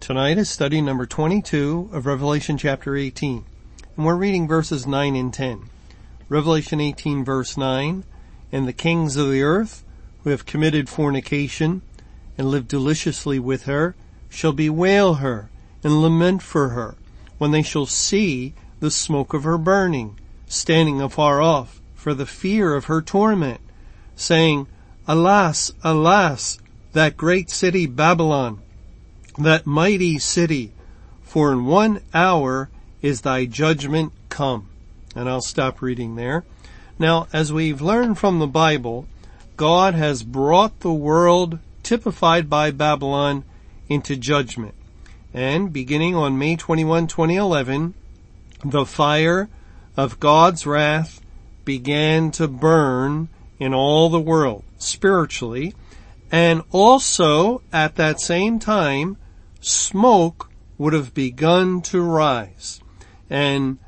Tonight is study number 22 of Revelation chapter 18. And we're reading verses 9 and 10. Revelation 18 verse 9. And the kings of the earth who have committed fornication and lived deliciously with her shall bewail her and lament for her when they shall see the smoke of her burning, standing afar off for the fear of her torment, saying, Alas, alas, that great city Babylon, that mighty city, for in one hour is thy judgment come. And I'll stop reading there. Now, as we've learned from the Bible, God has brought the world typified by Babylon into judgment. And beginning on May 21, 2011, the fire of God's wrath began to burn in all the world spiritually. And also at that same time, smoke would have begun to rise. And,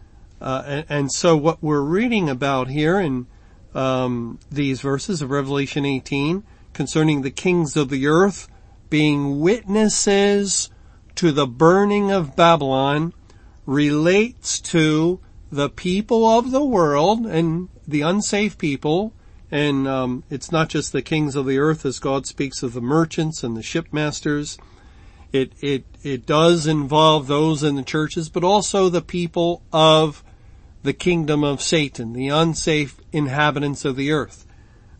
uh, and, so what we're reading about here in, um, these verses of Revelation 18 concerning the kings of the earth being witnesses to the burning of Babylon relates to the people of the world and the unsafe people and um, it's not just the kings of the earth as God speaks of the merchants and the shipmasters. It, it, it does involve those in the churches, but also the people of the kingdom of Satan, the unsafe inhabitants of the earth.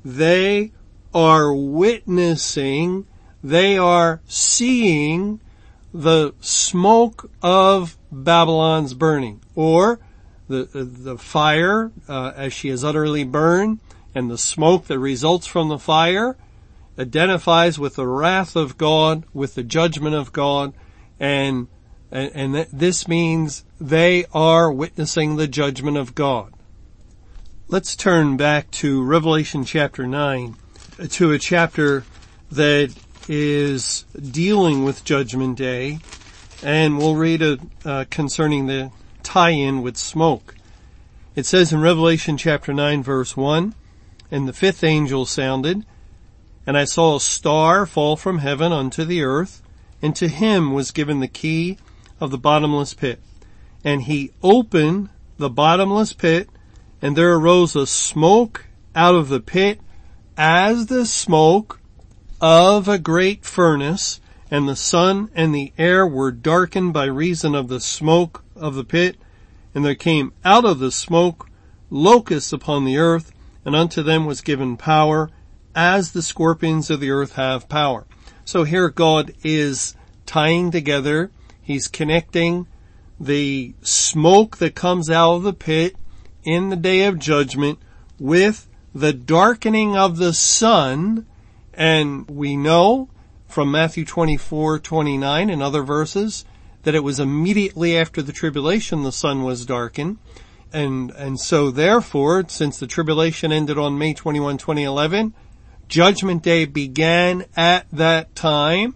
They are witnessing, they are seeing the smoke of Babylon's burning, or the, the fire, uh, as she is utterly burned, and the smoke that results from the fire identifies with the wrath of God, with the judgment of God, and and, and this means they are witnessing the judgment of God. Let's turn back to Revelation chapter 9, to a chapter that is dealing with Judgment Day, and we'll read a, uh, concerning the tie-in with smoke. It says in Revelation chapter 9 verse 1, and the fifth angel sounded, and I saw a star fall from heaven unto the earth, and to him was given the key of the bottomless pit. And he opened the bottomless pit, and there arose a smoke out of the pit as the smoke of a great furnace, and the sun and the air were darkened by reason of the smoke of the pit, and there came out of the smoke locusts upon the earth, and unto them was given power as the scorpions of the earth have power. So here God is tying together, He's connecting the smoke that comes out of the pit in the day of judgment with the darkening of the sun. And we know from Matthew 24, 29 and other verses that it was immediately after the tribulation the sun was darkened. And, and so therefore, since the tribulation ended on May 21, 2011, judgment day began at that time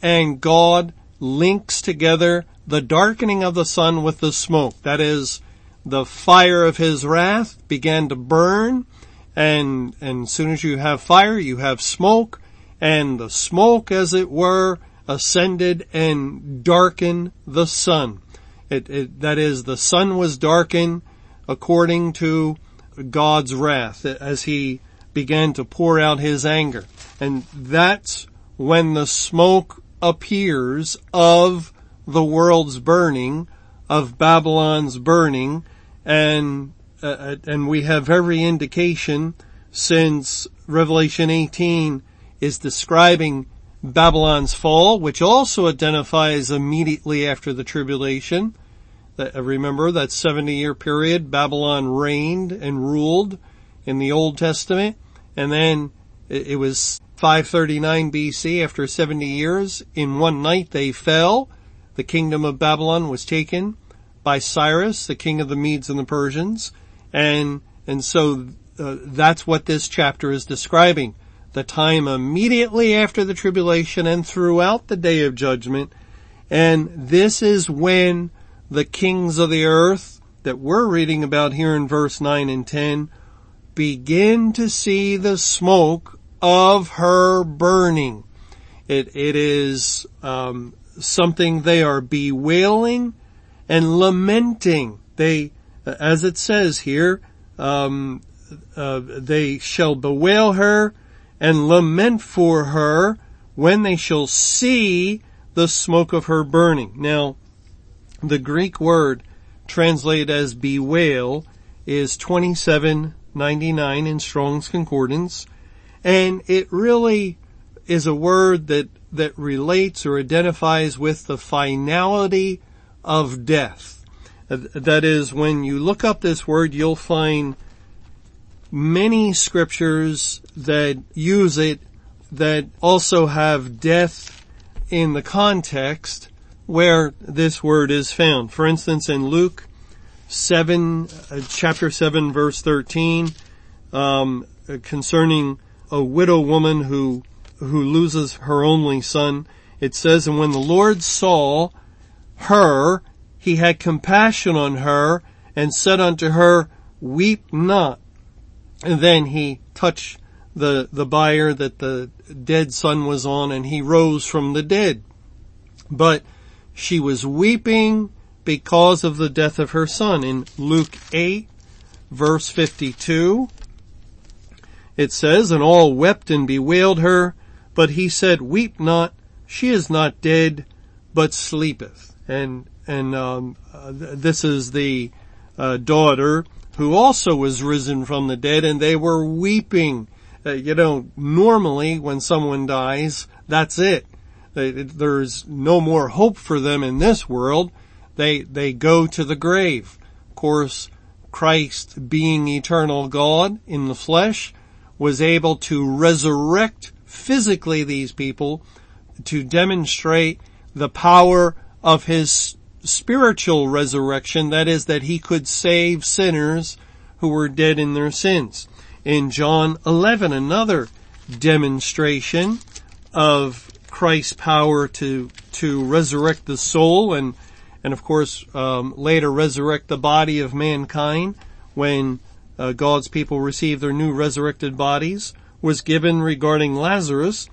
and God links together the darkening of the sun with the smoke. That is, the fire of his wrath began to burn and, and as soon as you have fire, you have smoke and the smoke, as it were, ascended and darkened the sun. It, it, that is, the sun was darkened according to God's wrath as he began to pour out his anger. And that's when the smoke appears of the world's burning, of Babylon's burning, and, uh, uh and we have every indication since Revelation 18 is describing Babylon's fall, which also identifies immediately after the tribulation, uh, remember that 70 year period, Babylon reigned and ruled in the Old Testament. And then it was 539 BC after 70 years. In one night they fell the kingdom of Babylon was taken by Cyrus, the king of the Medes and the Persians, and and so uh, that's what this chapter is describing. The time immediately after the tribulation and throughout the day of judgment. And this is when the kings of the earth that we're reading about here in verse 9 and 10 begin to see the smoke of her burning. It, it is um, something they are bewailing and lamenting. They, as it says here, um, uh, they shall bewail her and lament for her when they shall see the smoke of her burning. Now, the Greek word translated as bewail is 2799 in Strong's Concordance, and it really is a word that, that relates or identifies with the finality of death. That is, when you look up this word, you'll find many scriptures that use it that also have death in the context where this word is found. For instance, in Luke 7, uh, chapter 7 verse 13, um, concerning a widow woman who, who loses her only son, it says, and when the Lord saw her, he had compassion on her and said unto her, weep not. And then he touched the, the bier that the dead son was on and he rose from the dead. But she was weeping because of the death of her son. In Luke 8 verse 52, it says, and all wept and bewailed her, but he said, weep not, she is not dead, but sleepeth. And, and, um, uh, this is the, uh, daughter who also was risen from the dead and they were weeping. Uh, you know, normally when someone dies, that's it. There's no more hope for them in this world. They, they go to the grave. Of course, Christ being eternal God in the flesh was able to resurrect physically these people to demonstrate the power of his spiritual resurrection, that is that he could save sinners who were dead in their sins. In John 11, another demonstration of Christ's power to, to resurrect the soul and, and of course, um, later resurrect the body of mankind when uh, God's people receive their new resurrected bodies was given regarding Lazarus.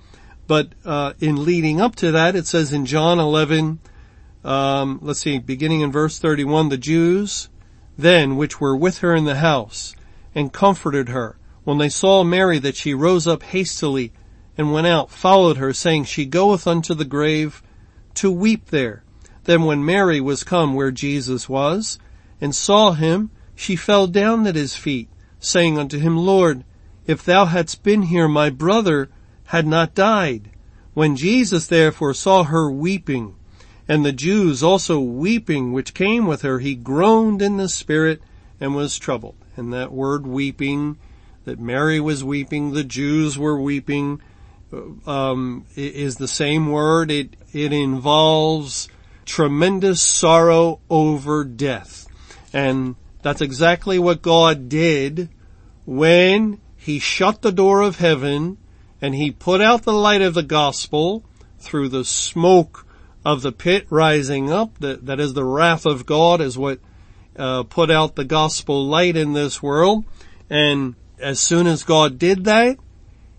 But uh, in leading up to that, it says in John 11, um, let's see, beginning in verse 31, the Jews then which were with her in the house and comforted her when they saw Mary that she rose up hastily and went out, followed her saying, she goeth unto the grave to weep there. Then when Mary was come where Jesus was and saw him, she fell down at his feet saying unto him, Lord, if thou hadst been here, my brother had not died. When Jesus therefore saw her weeping, and the Jews also weeping which came with her, he groaned in the spirit and was troubled. And that word weeping, that Mary was weeping, the Jews were weeping, um, is the same word. It, it involves tremendous sorrow over death. And that's exactly what God did when he shut the door of heaven and he put out the light of the gospel through the smoke of the pit rising up, that, that is the wrath of God is what uh, put out the gospel light in this world. And as soon as God did that,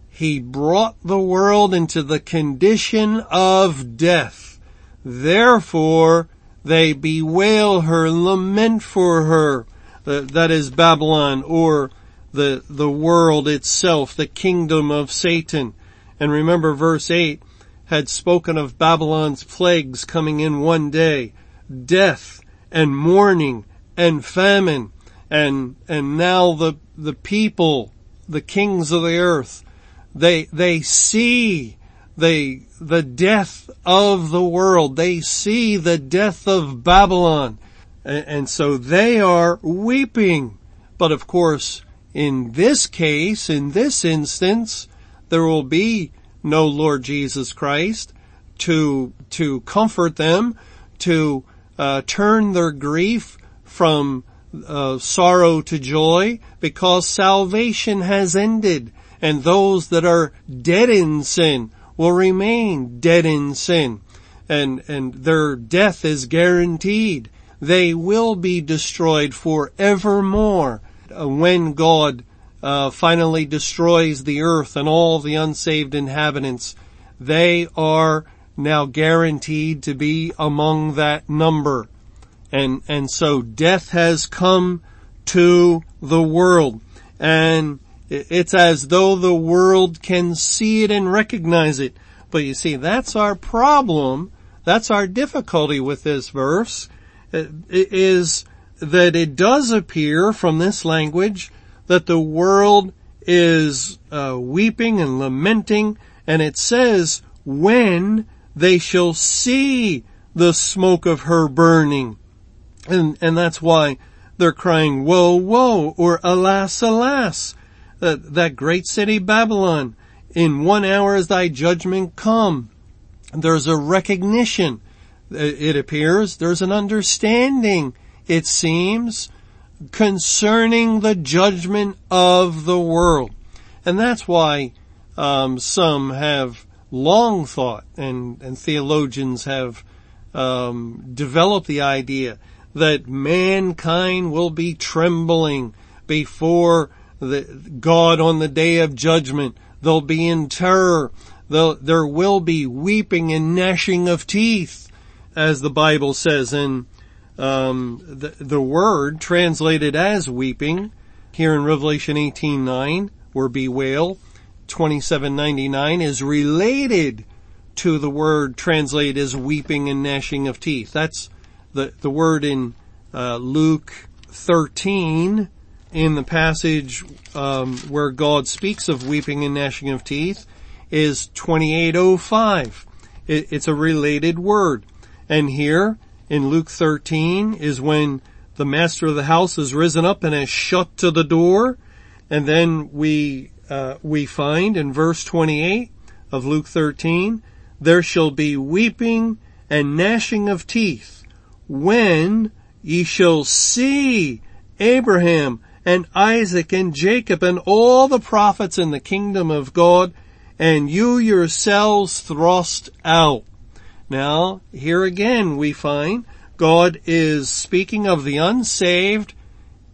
he brought the world into the condition of death. Therefore, they bewail her, lament for her. Uh, that is Babylon or the, the world itself, the kingdom of Satan. And remember verse 8, had spoken of Babylon's plagues coming in one day, death and mourning and famine, and, and now the, the people, the kings of the earth, they, they see the, the death of the world. They see the death of Babylon. And, and so they are weeping. But of course, in this case, in this instance, there will be no Lord Jesus Christ to, to comfort them, to uh, turn their grief from uh, sorrow to joy because salvation has ended and those that are dead in sin will remain dead in sin and, and their death is guaranteed. They will be destroyed forevermore uh, when God uh, finally destroys the earth and all the unsaved inhabitants. They are now guaranteed to be among that number. And, and so death has come to the world and it's as though the world can see it and recognize it. But you see, that's our problem. That's our difficulty with this verse is that it does appear from this language that the world is uh, weeping and lamenting and it says when they shall see the smoke of her burning. And, and that's why they're crying, woe, woe, or alas, alas. That, that great city Babylon, in one hour is thy judgment come. There's a recognition, it appears, there's an understanding, it seems, concerning the judgment of the world. And that's why um, some have long thought and, and theologians have um, developed the idea that mankind will be trembling before the, God on the day of judgment. They'll be in terror. They'll, there will be weeping and gnashing of teeth, as the Bible says. And um, the, the word translated as weeping here in Revelation 18:9, where bewail, 2799 is related to the word translated as weeping and gnashing of teeth. That's the, the word in uh, Luke 13 in the passage um, where God speaks of weeping and gnashing of teeth is 2805. It, it's a related word. And here in Luke 13 is when the master of the house has risen up and has shut to the door. And then we uh, we find in verse 28 of Luke 13, there shall be weeping and gnashing of teeth when ye shall see Abraham and Isaac and Jacob and all the prophets in the kingdom of God and you yourselves thrust out. Now, here again we find God is speaking of the unsaved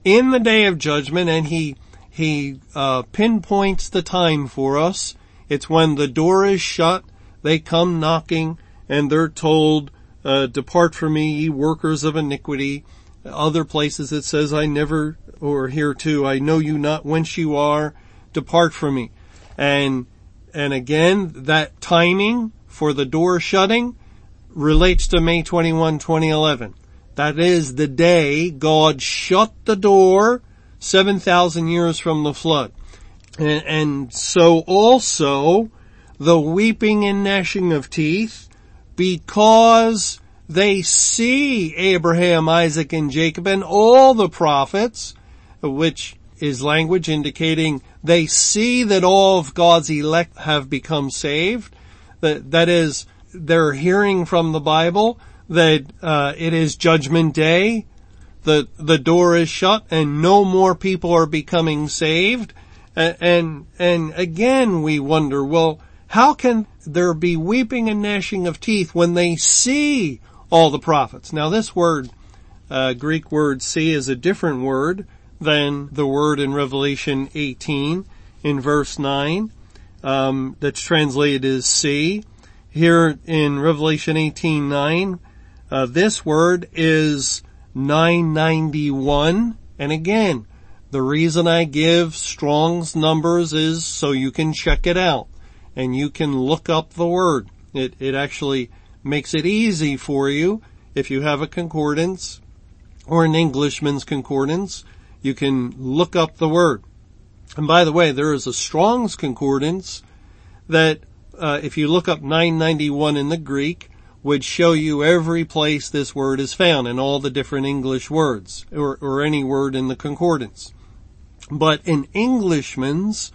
in the day of judgment and he he uh, pinpoints the time for us. It's when the door is shut, they come knocking, and they're told, uh, depart from me, ye workers of iniquity. Other places it says, I never, or here too, I know you not whence you are, depart from me. And, and again, that timing for the door shutting relates to May 21, 2011. That is the day God shut the door 7,000 years from the flood. And, and, so also the weeping and gnashing of teeth because they see Abraham, Isaac, and Jacob and all the prophets, which is language indicating they see that all of God's elect have become saved. That, that is, they're hearing from the Bible that uh, it is judgment day the, the door is shut and no more people are becoming saved. And, and, and again we wonder, well, how can there be weeping and gnashing of teeth when they see all the prophets? Now this word, uh, Greek word see is a different word than the word in Revelation 18 in verse 9, um, that's translated as see. Here in Revelation 18 9, uh, this word is 991. And again, the reason I give Strong's numbers is so you can check it out and you can look up the word. It, it actually makes it easy for you if you have a concordance or an Englishman's concordance. You can look up the word. And by the way, there is a Strong's concordance that uh, if you look up 991 in the Greek, would show you every place this word is found in all the different English words or, or any word in the concordance. But an Englishman's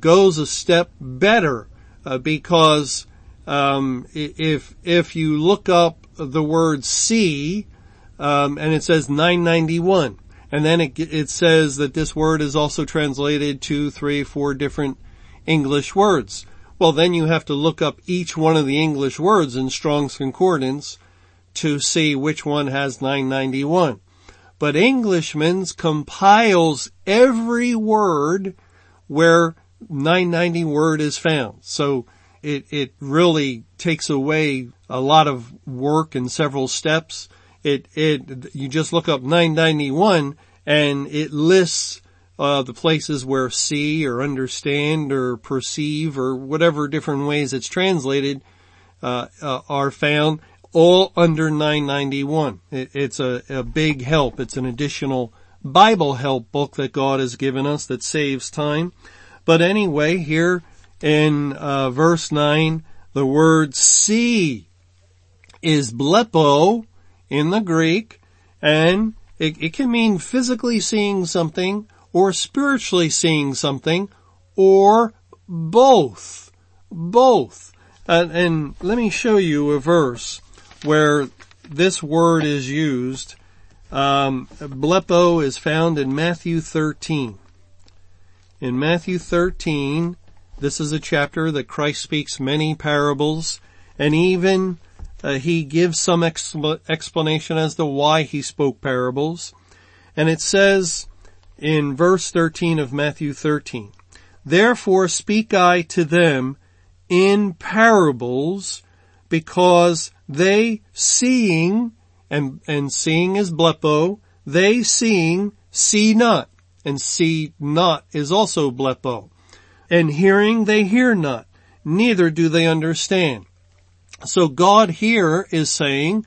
goes a step better uh, because um, if if you look up the word see, um, and it says 991. And then it, it says that this word is also translated two, three, four different English words. Well, then you have to look up each one of the English words in Strong's Concordance to see which one has 991. But Englishman's compiles every word where 990 word is found. So it, it really takes away a lot of work and several steps. It, it, you just look up 991 and it lists uh, the places where see or understand or perceive or whatever different ways it's translated uh, uh, are found all under 991. It, it's a, a big help. It's an additional Bible help book that God has given us that saves time. But anyway, here in uh, verse 9, the word see is blepo in the Greek, and it, it can mean physically seeing something or spiritually seeing something or both. Both. And, and let me show you a verse where this word is used. Um, blepo is found in Matthew 13. In Matthew 13, this is a chapter that Christ speaks many parables and even uh, he gives some expl- explanation as to why he spoke parables. And it says in verse 13 of Matthew 13, Therefore speak I to them in parables because they seeing, and, and seeing is blepo, they seeing see not, and see not is also blepo. And hearing they hear not, neither do they understand. So God here is saying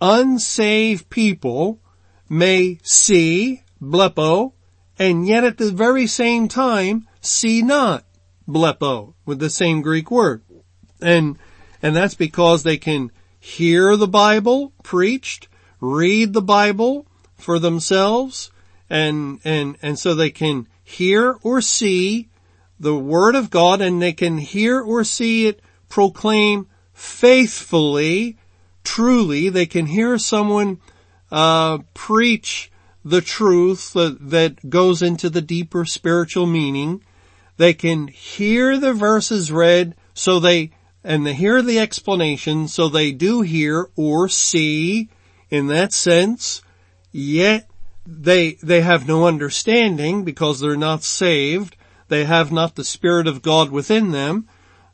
unsaved people may see, blepo, and yet at the very same time see not, blepo, with the same Greek word. And, and that's because they can hear the Bible preached, read the Bible for themselves, and, and, and so they can hear or see the Word of God and they can hear or see it proclaimed faithfully, truly. They can hear someone uh, preach the truth that, that goes into the deeper spiritual meaning. They can hear the verses read so they, and they hear the explanation so they do hear or see in that sense, yet they, they have no understanding because they're not saved. They have not the Spirit of God within them.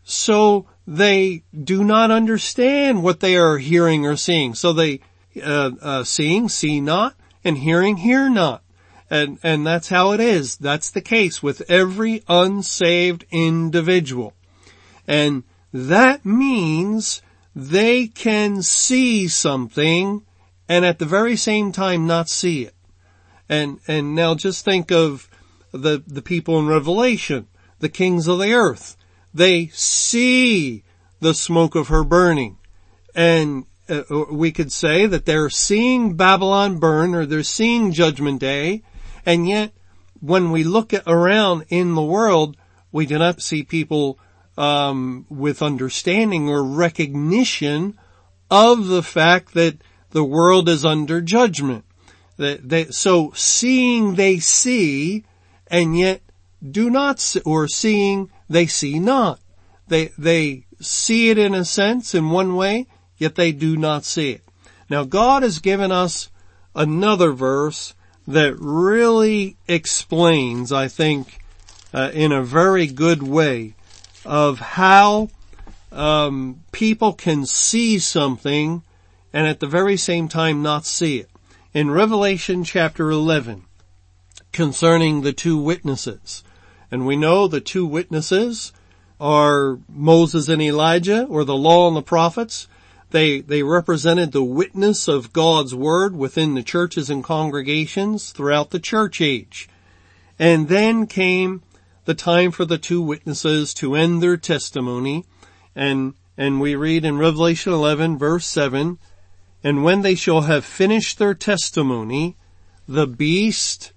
So they do not understand what they are hearing or seeing. So they, uh, uh, seeing, see not, and hearing, hear not. And, and that's how it is. That's the case with every unsaved individual. And that means they can see something and at the very same time not see it. And, and now just think of the, the people in Revelation, the kings of the earth they see the smoke of her burning. And uh, we could say that they're seeing Babylon burn or they're seeing judgment day. And yet when we look around in the world, we do not see people um, with understanding or recognition of the fact that the world is under judgment. That so seeing they see and yet do not see, or seeing they see not. They, they see it in a sense in one way, yet they do not see it. Now God has given us another verse that really explains, I think, uh, in a very good way of how um, people can see something and at the very same time not see it. In Revelation chapter 11, concerning the two witnesses, and we know the two witnesses are Moses and Elijah or the law and the prophets. They, they represented the witness of God's word within the churches and congregations throughout the church age. And then came the time for the two witnesses to end their testimony and, and we read in Revelation 11 verse 7, and when they shall have finished their testimony, the beast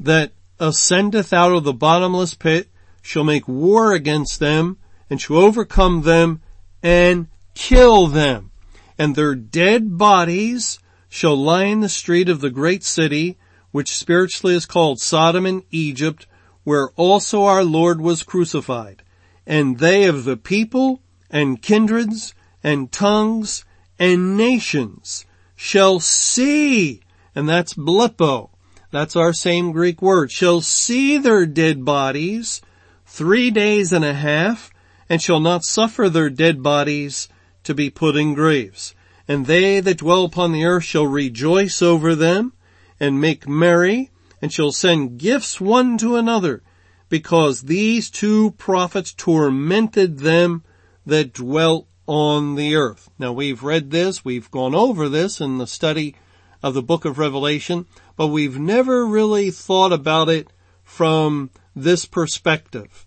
that Uh, ascendeth out of the bottomless pit shall make war against them and shall overcome them and kill them. and their dead bodies shall lie in the street of the great city, which spiritually is called Sodom and Egypt, where also our Lord was crucified. And they of the people and kindreds and tongues and nations shall see, and that's blepo, that's our same Greek word, shall see their dead bodies three days and a half, and shall not suffer their dead bodies to be put in graves. And they that dwell upon the earth shall rejoice over them and make merry and shall send gifts one to another because these two prophets tormented them that dwelt on the earth. Now we've read this, we've gone over this in the study of the book of Revelation, but we've never really thought about it from this perspective.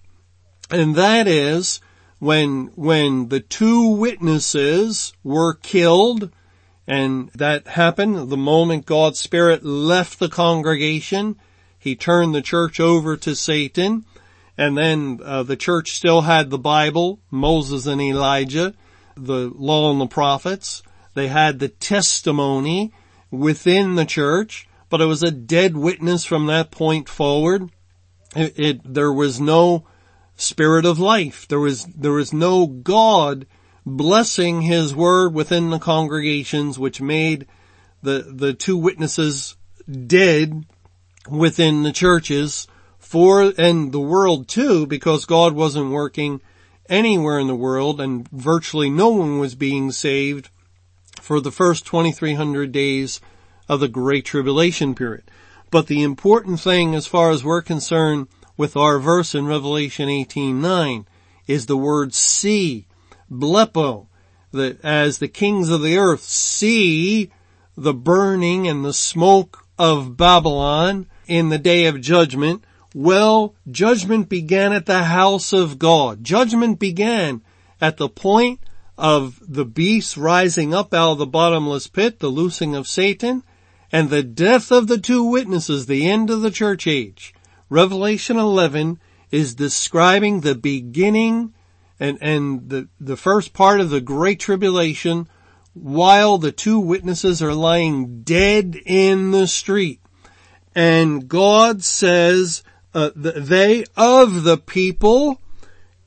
And that is when, when the two witnesses were killed, and that happened the moment God's Spirit left the congregation, he turned the church over to Satan, and then uh, the church still had the Bible, Moses and Elijah, the law and the prophets. They had the testimony within the church, but it was a dead witness from that point forward. It, it, there was no spirit of life. There was, there was no God blessing his word within the congregations, which made the, the two witnesses dead within the churches for, and the world too, because God wasn't working anywhere in the world and virtually no one was being saved for the first 2300 days of the Great Tribulation period. But the important thing as far as we're concerned with our verse in Revelation 18:9 is the word see, blepo, that as the kings of the earth see the burning and the smoke of Babylon in the day of judgment, well, judgment began at the house of God. Judgment began at the point of the beast rising up out of the bottomless pit, the loosing of Satan, and the death of the two witnesses, the end of the church age. Revelation 11 is describing the beginning and, and the, the first part of the Great Tribulation while the two witnesses are lying dead in the street. And God says, uh, they of the people,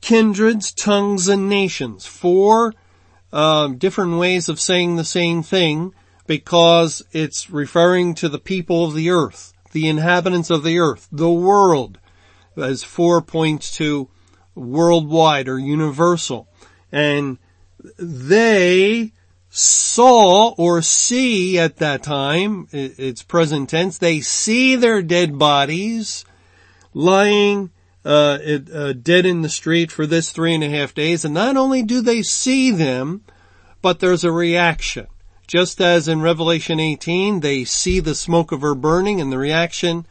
kindreds, tongues, and nations. Four uh, different ways of saying the same thing because it's referring to the people of the earth the inhabitants of the earth, the world, as four points to worldwide or universal. And they saw or see at that time, it's present tense, they see their dead bodies lying uh, uh, dead in the street for this three and a half days. And not only do they see them, but there's a reaction. Just as in Revelation 18, they see the smoke of her burning and the reaction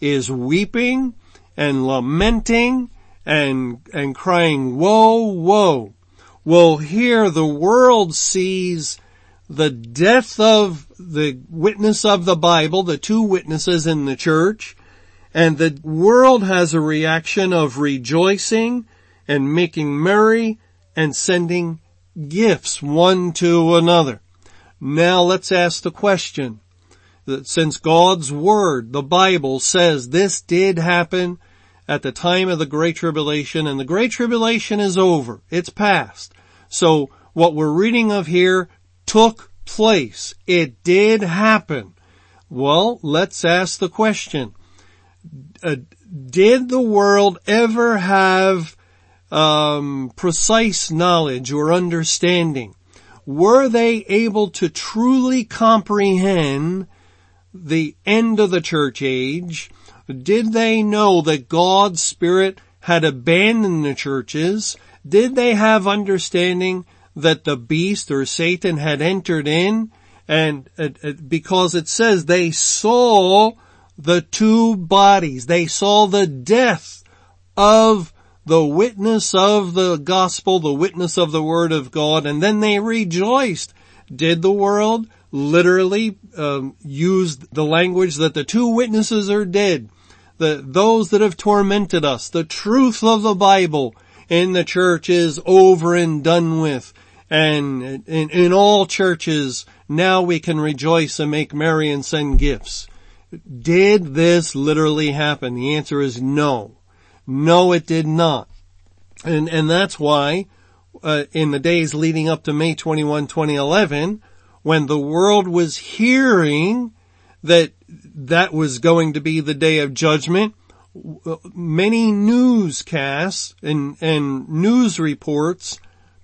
is weeping and lamenting and, and crying, woe, woe. Well, here the world sees the death of the witness of the Bible, the two witnesses in the church, and the world has a reaction of rejoicing and making merry and sending gifts one to another. Now let's ask the question that since God's Word, the Bible says this did happen at the time of the Great Tribulation and the Great Tribulation is over. It's past. So what we're reading of here took place. It did happen. Well, let's ask the question. Uh, did the world ever have um, precise knowledge or understanding were they able to truly comprehend the end of the church age? Did they know that God's Spirit had abandoned the churches? Did they have understanding that the beast or Satan had entered in? And uh, because it says they saw the two bodies, they saw the death of the witness of the gospel, the witness of the word of God, and then they rejoiced. Did the world literally um, use the language that the two witnesses are dead? The, those that have tormented us, the truth of the Bible in the church is over and done with. and in, in all churches now we can rejoice and make merry and send gifts. Did this literally happen? The answer is no. No, it did not. And, and that's why, uh, in the days leading up to May 21, 2011, when the world was hearing that that was going to be the day of judgment, many newscasts and, and news reports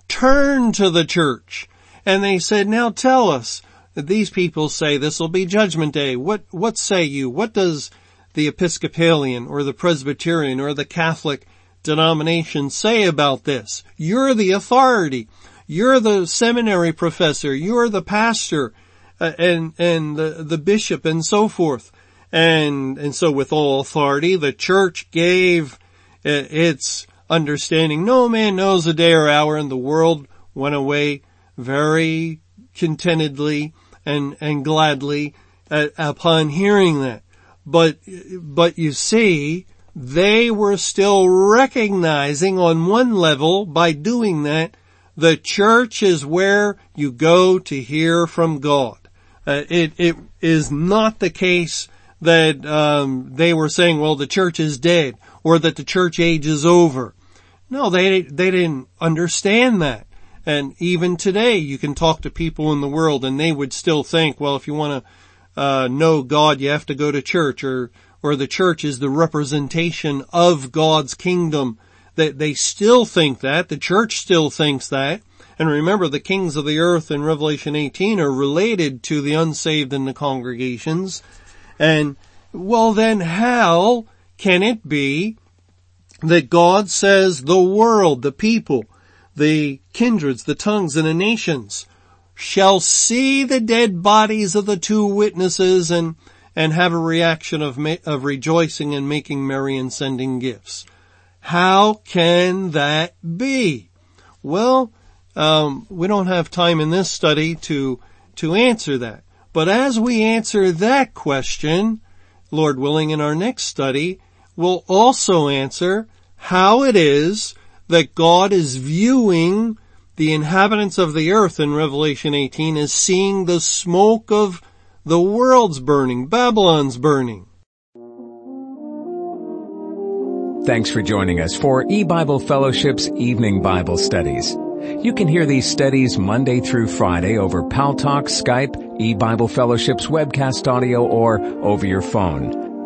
turned to the church and they said, now tell us, these people say this will be judgment day. What, what say you? What does the Episcopalian or the Presbyterian or the Catholic denomination say about this? You're the authority. You're the seminary professor. You're the pastor uh, and, and the, the bishop and so forth. And, and so with all authority, the church gave uh, its understanding. No man knows the day or hour and the world went away very contentedly and, and gladly uh, upon hearing that. But, but you see, they were still recognizing on one level by doing that, the church is where you go to hear from God. Uh, it, it is not the case that um, they were saying, well, the church is dead or that the church age is over. No, they they didn't understand that. And even today, you can talk to people in the world and they would still think, well, if you want to uh, know God, you have to go to church or, or the church is the representation of God's kingdom. That they, they still think that. The church still thinks that. And remember, the kings of the earth in Revelation 18 are related to the unsaved in the congregations. And, well then how can it be that God says the world, the people, the kindreds, the tongues, and the nations shall see the dead bodies of the two witnesses and, and have a reaction of, of rejoicing and making merry and sending gifts. How can that be? Well, um, we don't have time in this study to to answer that. But as we answer that question, Lord willing, in our next study, we'll also answer how it is that God is viewing the inhabitants of the earth in Revelation 18 is seeing the smoke of the world's burning, Babylon's burning. Thanks for joining us for E-Bible Fellowship's Evening Bible Studies. You can hear these studies Monday through Friday over Paltalk, Skype, E-Bible Fellowship's webcast audio, or over your phone.